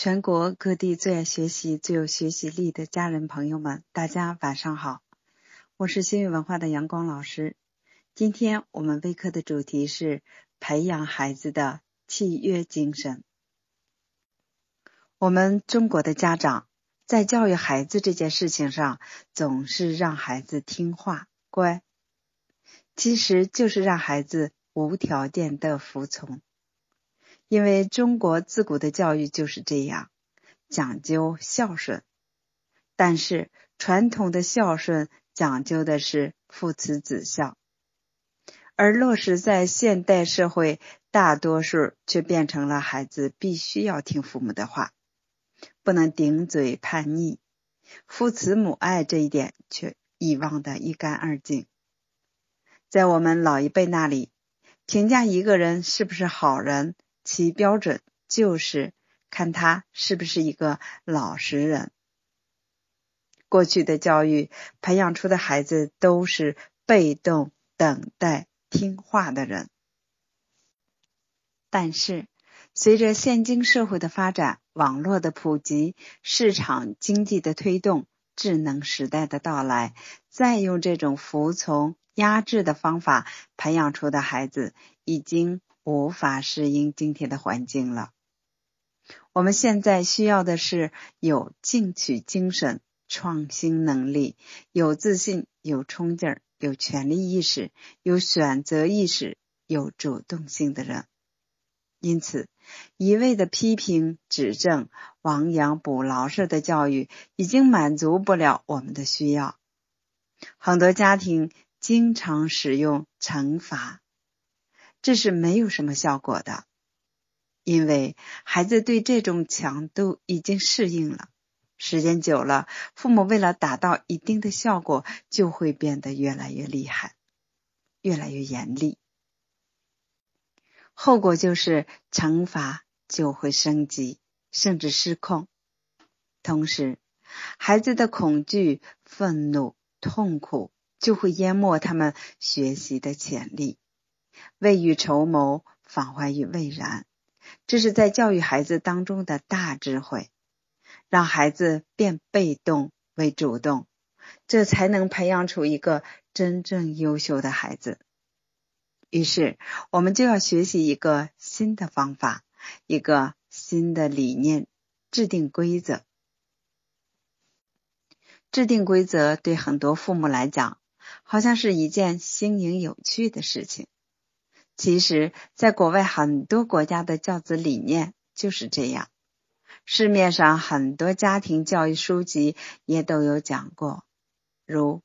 全国各地最爱学习、最有学习力的家人朋友们，大家晚上好！我是新语文化的阳光老师。今天我们微课的主题是培养孩子的契约精神。我们中国的家长在教育孩子这件事情上，总是让孩子听话乖，其实就是让孩子无条件的服从。因为中国自古的教育就是这样，讲究孝顺，但是传统的孝顺讲究的是父慈子孝，而落实在现代社会，大多数却变成了孩子必须要听父母的话，不能顶嘴叛逆，父慈母爱这一点却遗忘的一干二净。在我们老一辈那里，评价一个人是不是好人。其标准就是看他是不是一个老实人。过去的教育培养出的孩子都是被动等待、听话的人。但是，随着现今社会的发展、网络的普及、市场经济的推动、智能时代的到来，再用这种服从、压制的方法培养出的孩子，已经。无法适应今天的环境了。我们现在需要的是有进取精神、创新能力、有自信、有冲劲儿、有权利意识、有选择意识、有主动性的人。因此，一味的批评、指正、亡羊补牢式的教育，已经满足不了我们的需要。很多家庭经常使用惩罚。这是没有什么效果的，因为孩子对这种强度已经适应了。时间久了，父母为了达到一定的效果，就会变得越来越厉害，越来越严厉。后果就是惩罚就会升级，甚至失控。同时，孩子的恐惧、愤怒、痛苦就会淹没他们学习的潜力。未雨绸缪，防患于未然，这是在教育孩子当中的大智慧。让孩子变被动为主动，这才能培养出一个真正优秀的孩子。于是，我们就要学习一个新的方法，一个新的理念，制定规则。制定规则对很多父母来讲，好像是一件新颖有趣的事情。其实，在国外很多国家的教子理念就是这样，市面上很多家庭教育书籍也都有讲过，如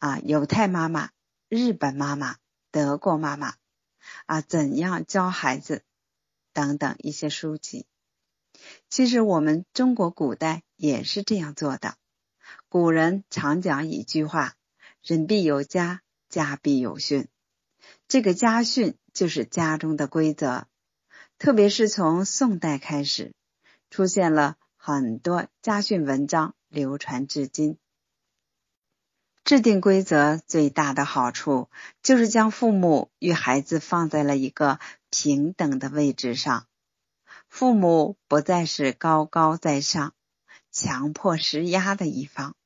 啊犹太妈妈、日本妈妈、德国妈妈啊怎样教孩子等等一些书籍。其实我们中国古代也是这样做的，古人常讲一句话：人必有家，家必有训。这个家训就是家中的规则，特别是从宋代开始，出现了很多家训文章，流传至今。制定规则最大的好处，就是将父母与孩子放在了一个平等的位置上，父母不再是高高在上、强迫施压的一方，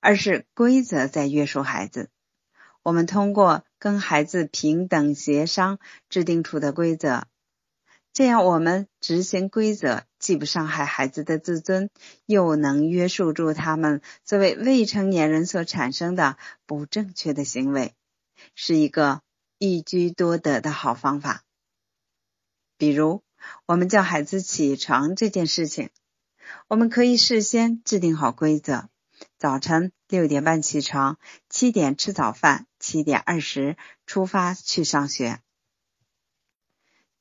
而是规则在约束孩子。我们通过跟孩子平等协商制定出的规则，这样我们执行规则既不伤害孩子的自尊，又能约束住他们作为未成年人所产生的不正确的行为，是一个一举多得的好方法。比如，我们叫孩子起床这件事情，我们可以事先制定好规则。早晨六点半起床，七点吃早饭，七点二十出发去上学。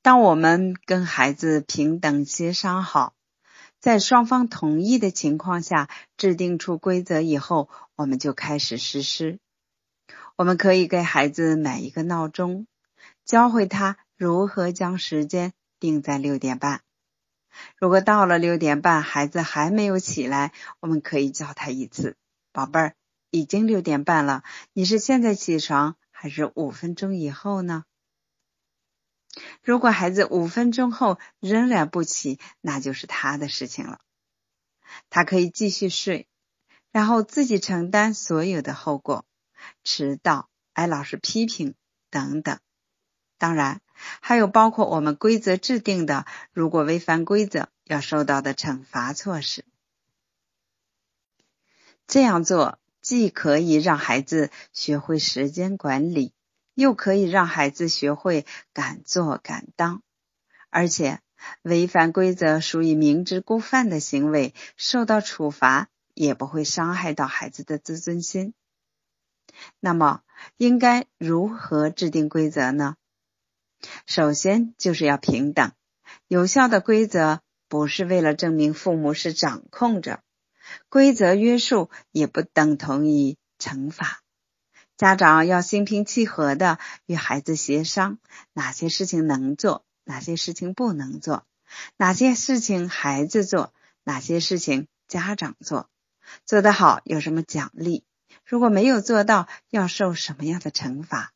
当我们跟孩子平等协商好，在双方同意的情况下制定出规则以后，我们就开始实施。我们可以给孩子买一个闹钟，教会他如何将时间定在六点半。如果到了六点半，孩子还没有起来，我们可以叫他一次：“宝贝儿，已经六点半了，你是现在起床还是五分钟以后呢？”如果孩子五分钟后仍然不起，那就是他的事情了。他可以继续睡，然后自己承担所有的后果，迟到、挨老师批评等等。当然，还有包括我们规则制定的，如果违反规则要受到的惩罚措施。这样做既可以让孩子学会时间管理，又可以让孩子学会敢做敢当，而且。违反规则属于明知故犯的行为，受到处罚也不会伤害到孩子的自尊心。那么，应该如何制定规则呢？首先就是要平等。有效的规则不是为了证明父母是掌控者，规则约束也不等同于惩罚。家长要心平气和的与孩子协商哪些事情能做。哪些事情不能做？哪些事情孩子做？哪些事情家长做？做得好有什么奖励？如果没有做到，要受什么样的惩罚？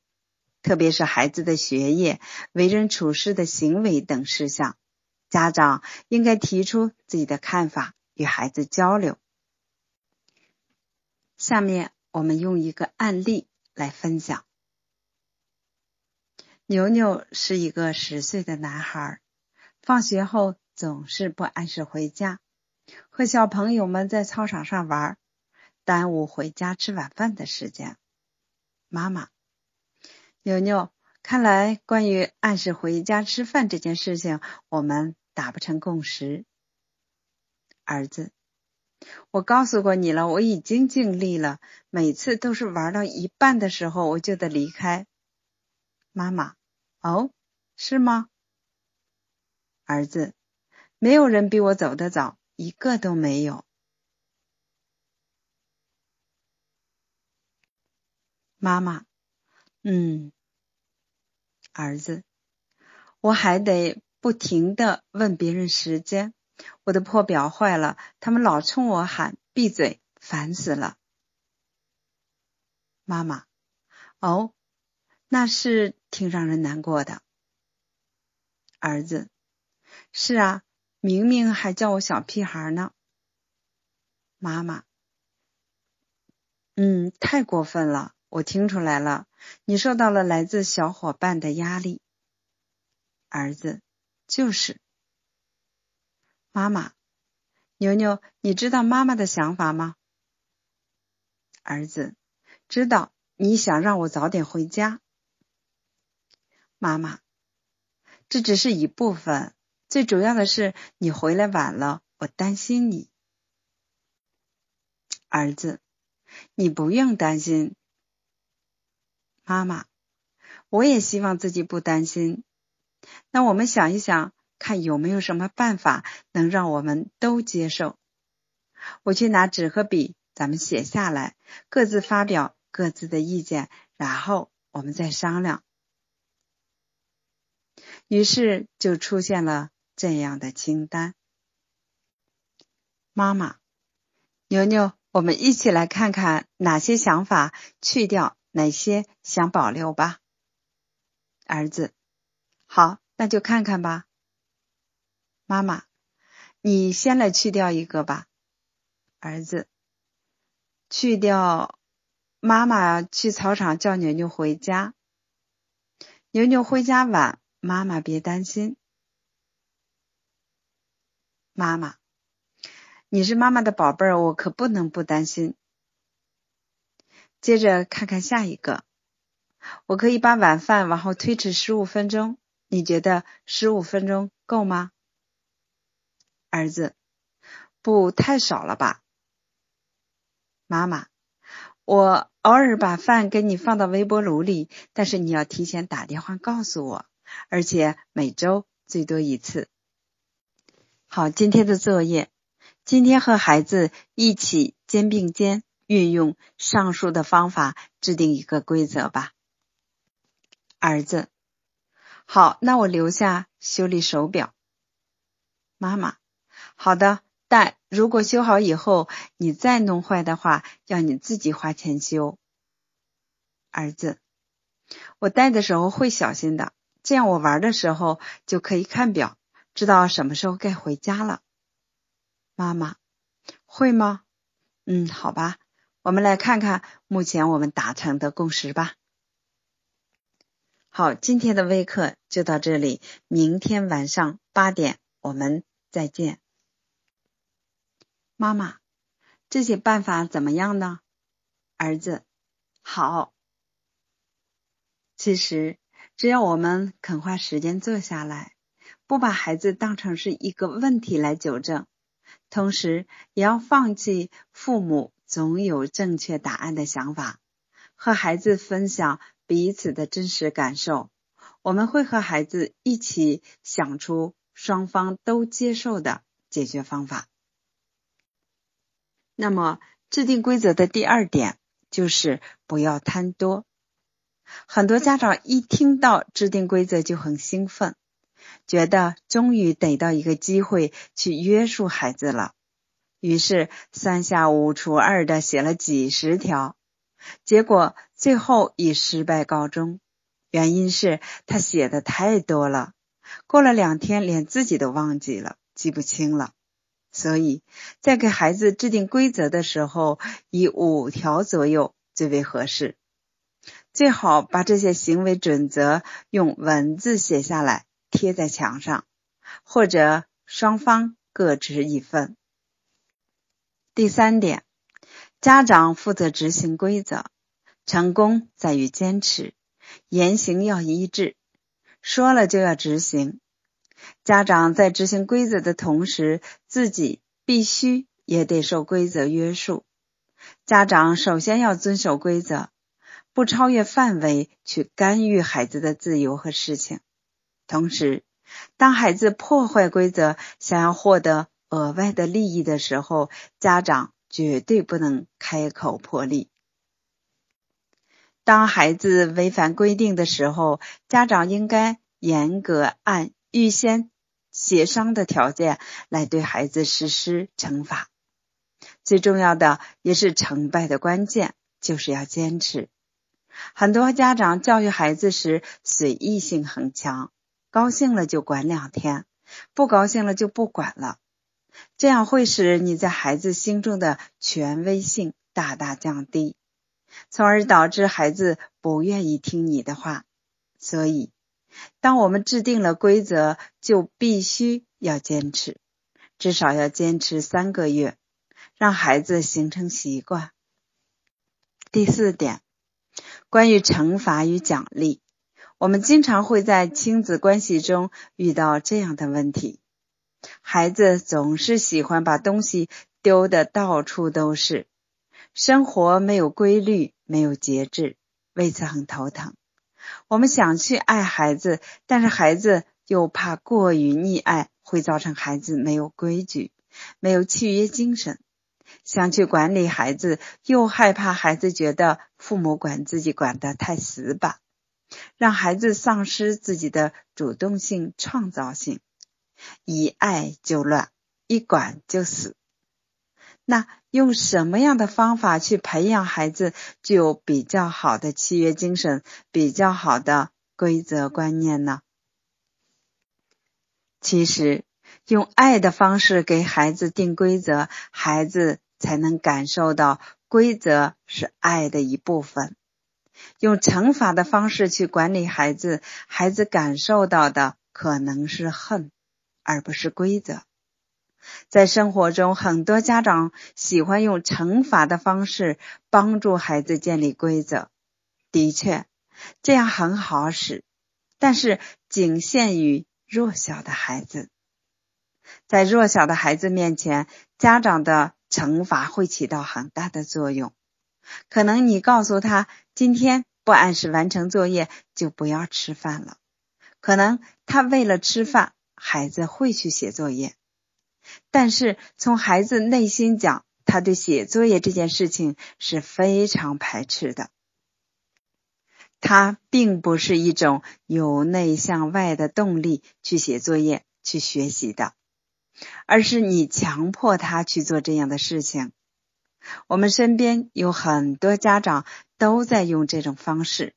特别是孩子的学业、为人处事的行为等事项，家长应该提出自己的看法，与孩子交流。下面我们用一个案例来分享。牛牛是一个十岁的男孩，放学后总是不按时回家，和小朋友们在操场上玩，耽误回家吃晚饭的时间。妈妈，牛牛，看来关于按时回家吃饭这件事情，我们达不成共识。儿子，我告诉过你了，我已经尽力了，每次都是玩到一半的时候我就得离开。妈妈。哦，是吗，儿子？没有人比我走得早，一个都没有。妈妈，嗯，儿子，我还得不停的问别人时间，我的破表坏了，他们老冲我喊闭嘴，烦死了。妈妈，哦。那是挺让人难过的，儿子。是啊，明明还叫我小屁孩呢。妈妈，嗯，太过分了，我听出来了，你受到了来自小伙伴的压力。儿子，就是。妈妈，牛牛，你知道妈妈的想法吗？儿子，知道，你想让我早点回家。妈妈，这只是一部分，最主要的是你回来晚了，我担心你。儿子，你不用担心。妈妈，我也希望自己不担心。那我们想一想，看有没有什么办法能让我们都接受。我去拿纸和笔，咱们写下来，各自发表各自的意见，然后我们再商量。于是就出现了这样的清单。妈妈，牛牛，我们一起来看看哪些想法去掉，哪些想保留吧。儿子，好，那就看看吧。妈妈，你先来去掉一个吧。儿子，去掉妈妈去操场叫牛牛回家，牛牛回家晚。妈妈别担心，妈妈，你是妈妈的宝贝儿，我可不能不担心。接着看看下一个，我可以把晚饭往后推迟十五分钟，你觉得十五分钟够吗？儿子，不太少了吧？妈妈，我偶尔把饭给你放到微波炉里，但是你要提前打电话告诉我。而且每周最多一次。好，今天的作业，今天和孩子一起肩并肩，运用上述的方法制定一个规则吧。儿子，好，那我留下修理手表。妈妈，好的，但如果修好以后你再弄坏的话，要你自己花钱修。儿子，我戴的时候会小心的。这样我玩的时候就可以看表，知道什么时候该回家了。妈妈，会吗？嗯，好吧，我们来看看目前我们达成的共识吧。好，今天的微课就到这里，明天晚上八点我们再见。妈妈，这些办法怎么样呢？儿子，好。其实，只要我们肯花时间坐下来，不把孩子当成是一个问题来纠正，同时也要放弃父母总有正确答案的想法，和孩子分享。彼此的真实感受，我们会和孩子一起想出双方都接受的解决方法。那么，制定规则的第二点就是不要贪多。很多家长一听到制定规则就很兴奋，觉得终于逮到一个机会去约束孩子了，于是三下五除二的写了几十条。结果最后以失败告终，原因是他写的太多了，过了两天连自己都忘记了，记不清了。所以在给孩子制定规则的时候，以五条左右最为合适。最好把这些行为准则用文字写下来，贴在墙上，或者双方各执一份。第三点。家长负责执行规则，成功在于坚持，言行要一致，说了就要执行。家长在执行规则的同时，自己必须也得受规则约束。家长首先要遵守规则，不超越范围去干预孩子的自由和事情。同时，当孩子破坏规则，想要获得额外的利益的时候，家长。绝对不能开口破例。当孩子违反规定的时候，家长应该严格按预先协商的条件来对孩子实施惩罚。最重要的也是成败的关键，就是要坚持。很多家长教育孩子时随意性很强，高兴了就管两天，不高兴了就不管了。这样会使你在孩子心中的权威性大大降低，从而导致孩子不愿意听你的话。所以，当我们制定了规则，就必须要坚持，至少要坚持三个月，让孩子形成习惯。第四点，关于惩罚与奖励，我们经常会在亲子关系中遇到这样的问题。孩子总是喜欢把东西丢的到处都是，生活没有规律，没有节制，为此很头疼。我们想去爱孩子，但是孩子又怕过于溺爱会造成孩子没有规矩，没有契约精神。想去管理孩子，又害怕孩子觉得父母管自己管得太死板，让孩子丧失自己的主动性、创造性。一爱就乱，一管就死。那用什么样的方法去培养孩子具有比较好的契约精神、比较好的规则观念呢？其实，用爱的方式给孩子定规则，孩子才能感受到规则是爱的一部分。用惩罚的方式去管理孩子，孩子感受到的可能是恨。而不是规则。在生活中，很多家长喜欢用惩罚的方式帮助孩子建立规则。的确，这样很好使，但是仅限于弱小的孩子。在弱小的孩子面前，家长的惩罚会起到很大的作用。可能你告诉他，今天不按时完成作业，就不要吃饭了。可能他为了吃饭。孩子会去写作业，但是从孩子内心讲，他对写作业这件事情是非常排斥的。他并不是一种由内向外的动力去写作业、去学习的，而是你强迫他去做这样的事情。我们身边有很多家长都在用这种方式，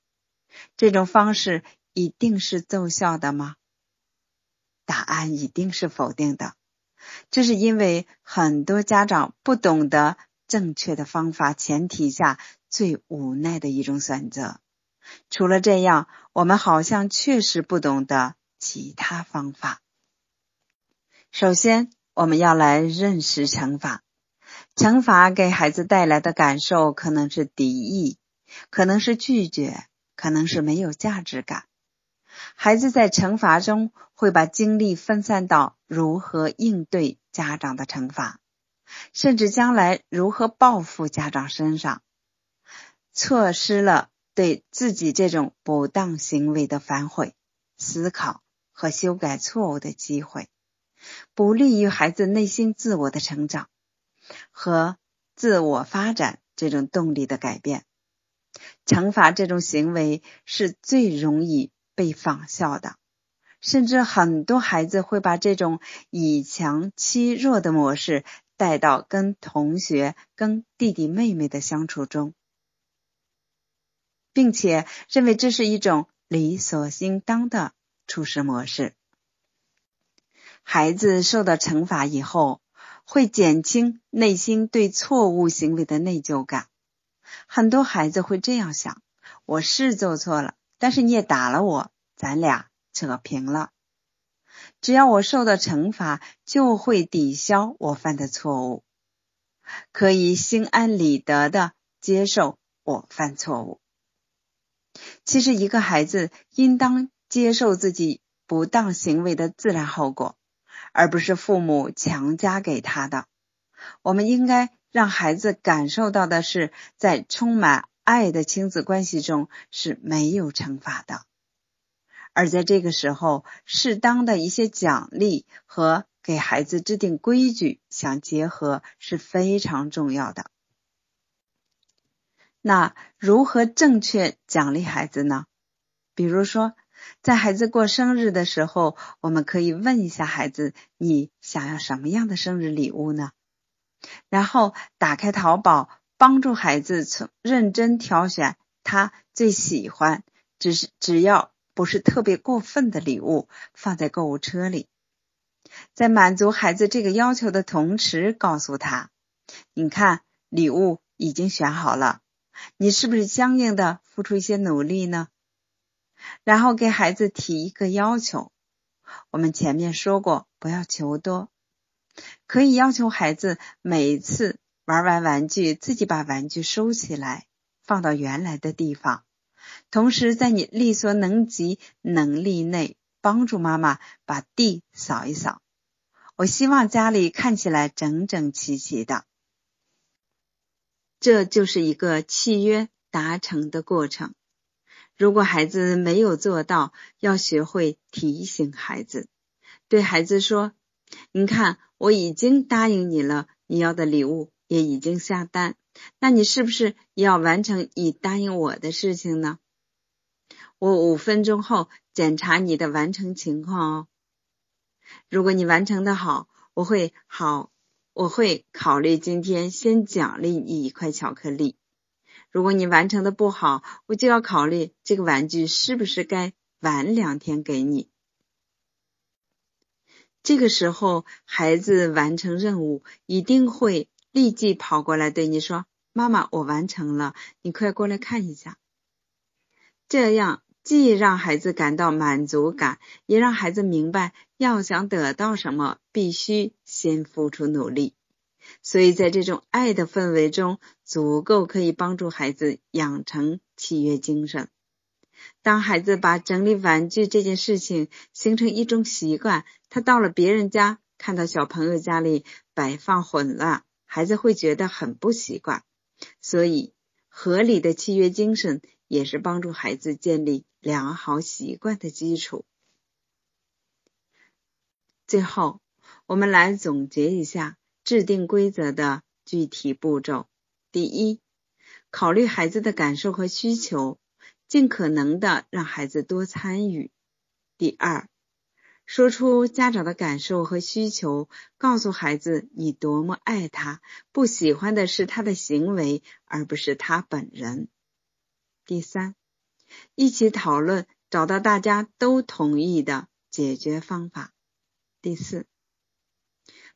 这种方式一定是奏效的吗？答案一定是否定的。这是因为很多家长不懂得正确的方法前提下最无奈的一种选择。除了这样，我们好像确实不懂得其他方法。首先，我们要来认识惩罚。惩罚给孩子带来的感受可能是敌意，可能是拒绝，可能是没有价值感。孩子在惩罚中会把精力分散到如何应对家长的惩罚，甚至将来如何报复家长身上，错失了对自己这种不当行为的反悔、思考和修改错误的机会。不利于孩子内心自我的成长和自我发展这种动力的改变。惩罚这种行为是最容易被仿效的，甚至很多孩子会把这种以强欺弱的模式带到跟同学、跟弟弟妹妹的相处中，并且认为这是一种理所应当的处事模式。孩子受到惩罚以后，会减轻内心对错误行为的内疚感。很多孩子会这样想：我是做错了，但是你也打了我，咱俩扯平了。只要我受到惩罚，就会抵消我犯的错误，可以心安理得的接受我犯错误。其实，一个孩子应当接受自己不当行为的自然后果。而不是父母强加给他的。我们应该让孩子感受到的是，在充满爱的亲子关系中是没有惩罚的，而在这个时候，适当的一些奖励和给孩子制定规矩相结合是非常重要的。那如何正确奖励孩子呢？比如说。在孩子过生日的时候，我们可以问一下孩子：“你想要什么样的生日礼物呢？”然后打开淘宝，帮助孩子从认真挑选他最喜欢，只是只要不是特别过分的礼物，放在购物车里。在满足孩子这个要求的同时，告诉他：“你看，礼物已经选好了，你是不是相应的付出一些努力呢？”然后给孩子提一个要求，我们前面说过，不要求多，可以要求孩子每次玩完玩具，自己把玩具收起来，放到原来的地方，同时在你力所能及能力内，帮助妈妈把地扫一扫。我希望家里看起来整整齐齐的，这就是一个契约达成的过程。如果孩子没有做到，要学会提醒孩子，对孩子说：“你看，我已经答应你了，你要的礼物也已经下单，那你是不是也要完成你答应我的事情呢？我五分钟后检查你的完成情况哦。如果你完成的好，我会好，我会考虑今天先奖励你一块巧克力。”如果你完成的不好，我就要考虑这个玩具是不是该晚两天给你。这个时候，孩子完成任务一定会立即跑过来对你说：“妈妈，我完成了，你快过来看一下。”这样既让孩子感到满足感，也让孩子明白，要想得到什么，必须先付出努力。所以在这种爱的氛围中，足够可以帮助孩子养成契约精神。当孩子把整理玩具这件事情形成一种习惯，他到了别人家，看到小朋友家里摆放混乱，孩子会觉得很不习惯。所以，合理的契约精神也是帮助孩子建立良好习惯的基础。最后，我们来总结一下。制定规则的具体步骤：第一，考虑孩子的感受和需求，尽可能的让孩子多参与；第二，说出家长的感受和需求，告诉孩子你多么爱他，不喜欢的是他的行为，而不是他本人；第三，一起讨论找到大家都同意的解决方法。第四，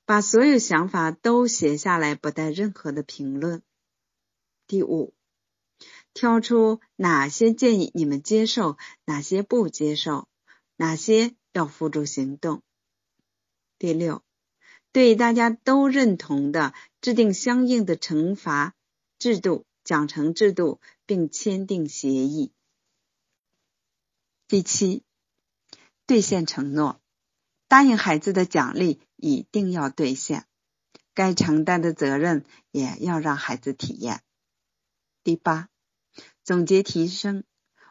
把所有想法都写下来，不带任何的评论。第五，挑出哪些建议你们接受，哪些不接受，哪些要付诸行动。第六，对大家都认同的制定相应的惩罚制度、奖惩制度，并签订协议。第七，兑现承诺，答应孩子的奖励一定要兑现，该承担的责任也要让孩子体验。第八，总结提升，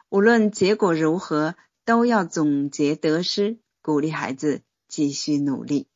无论结果如何，都要总结得失，鼓励孩子继续努力。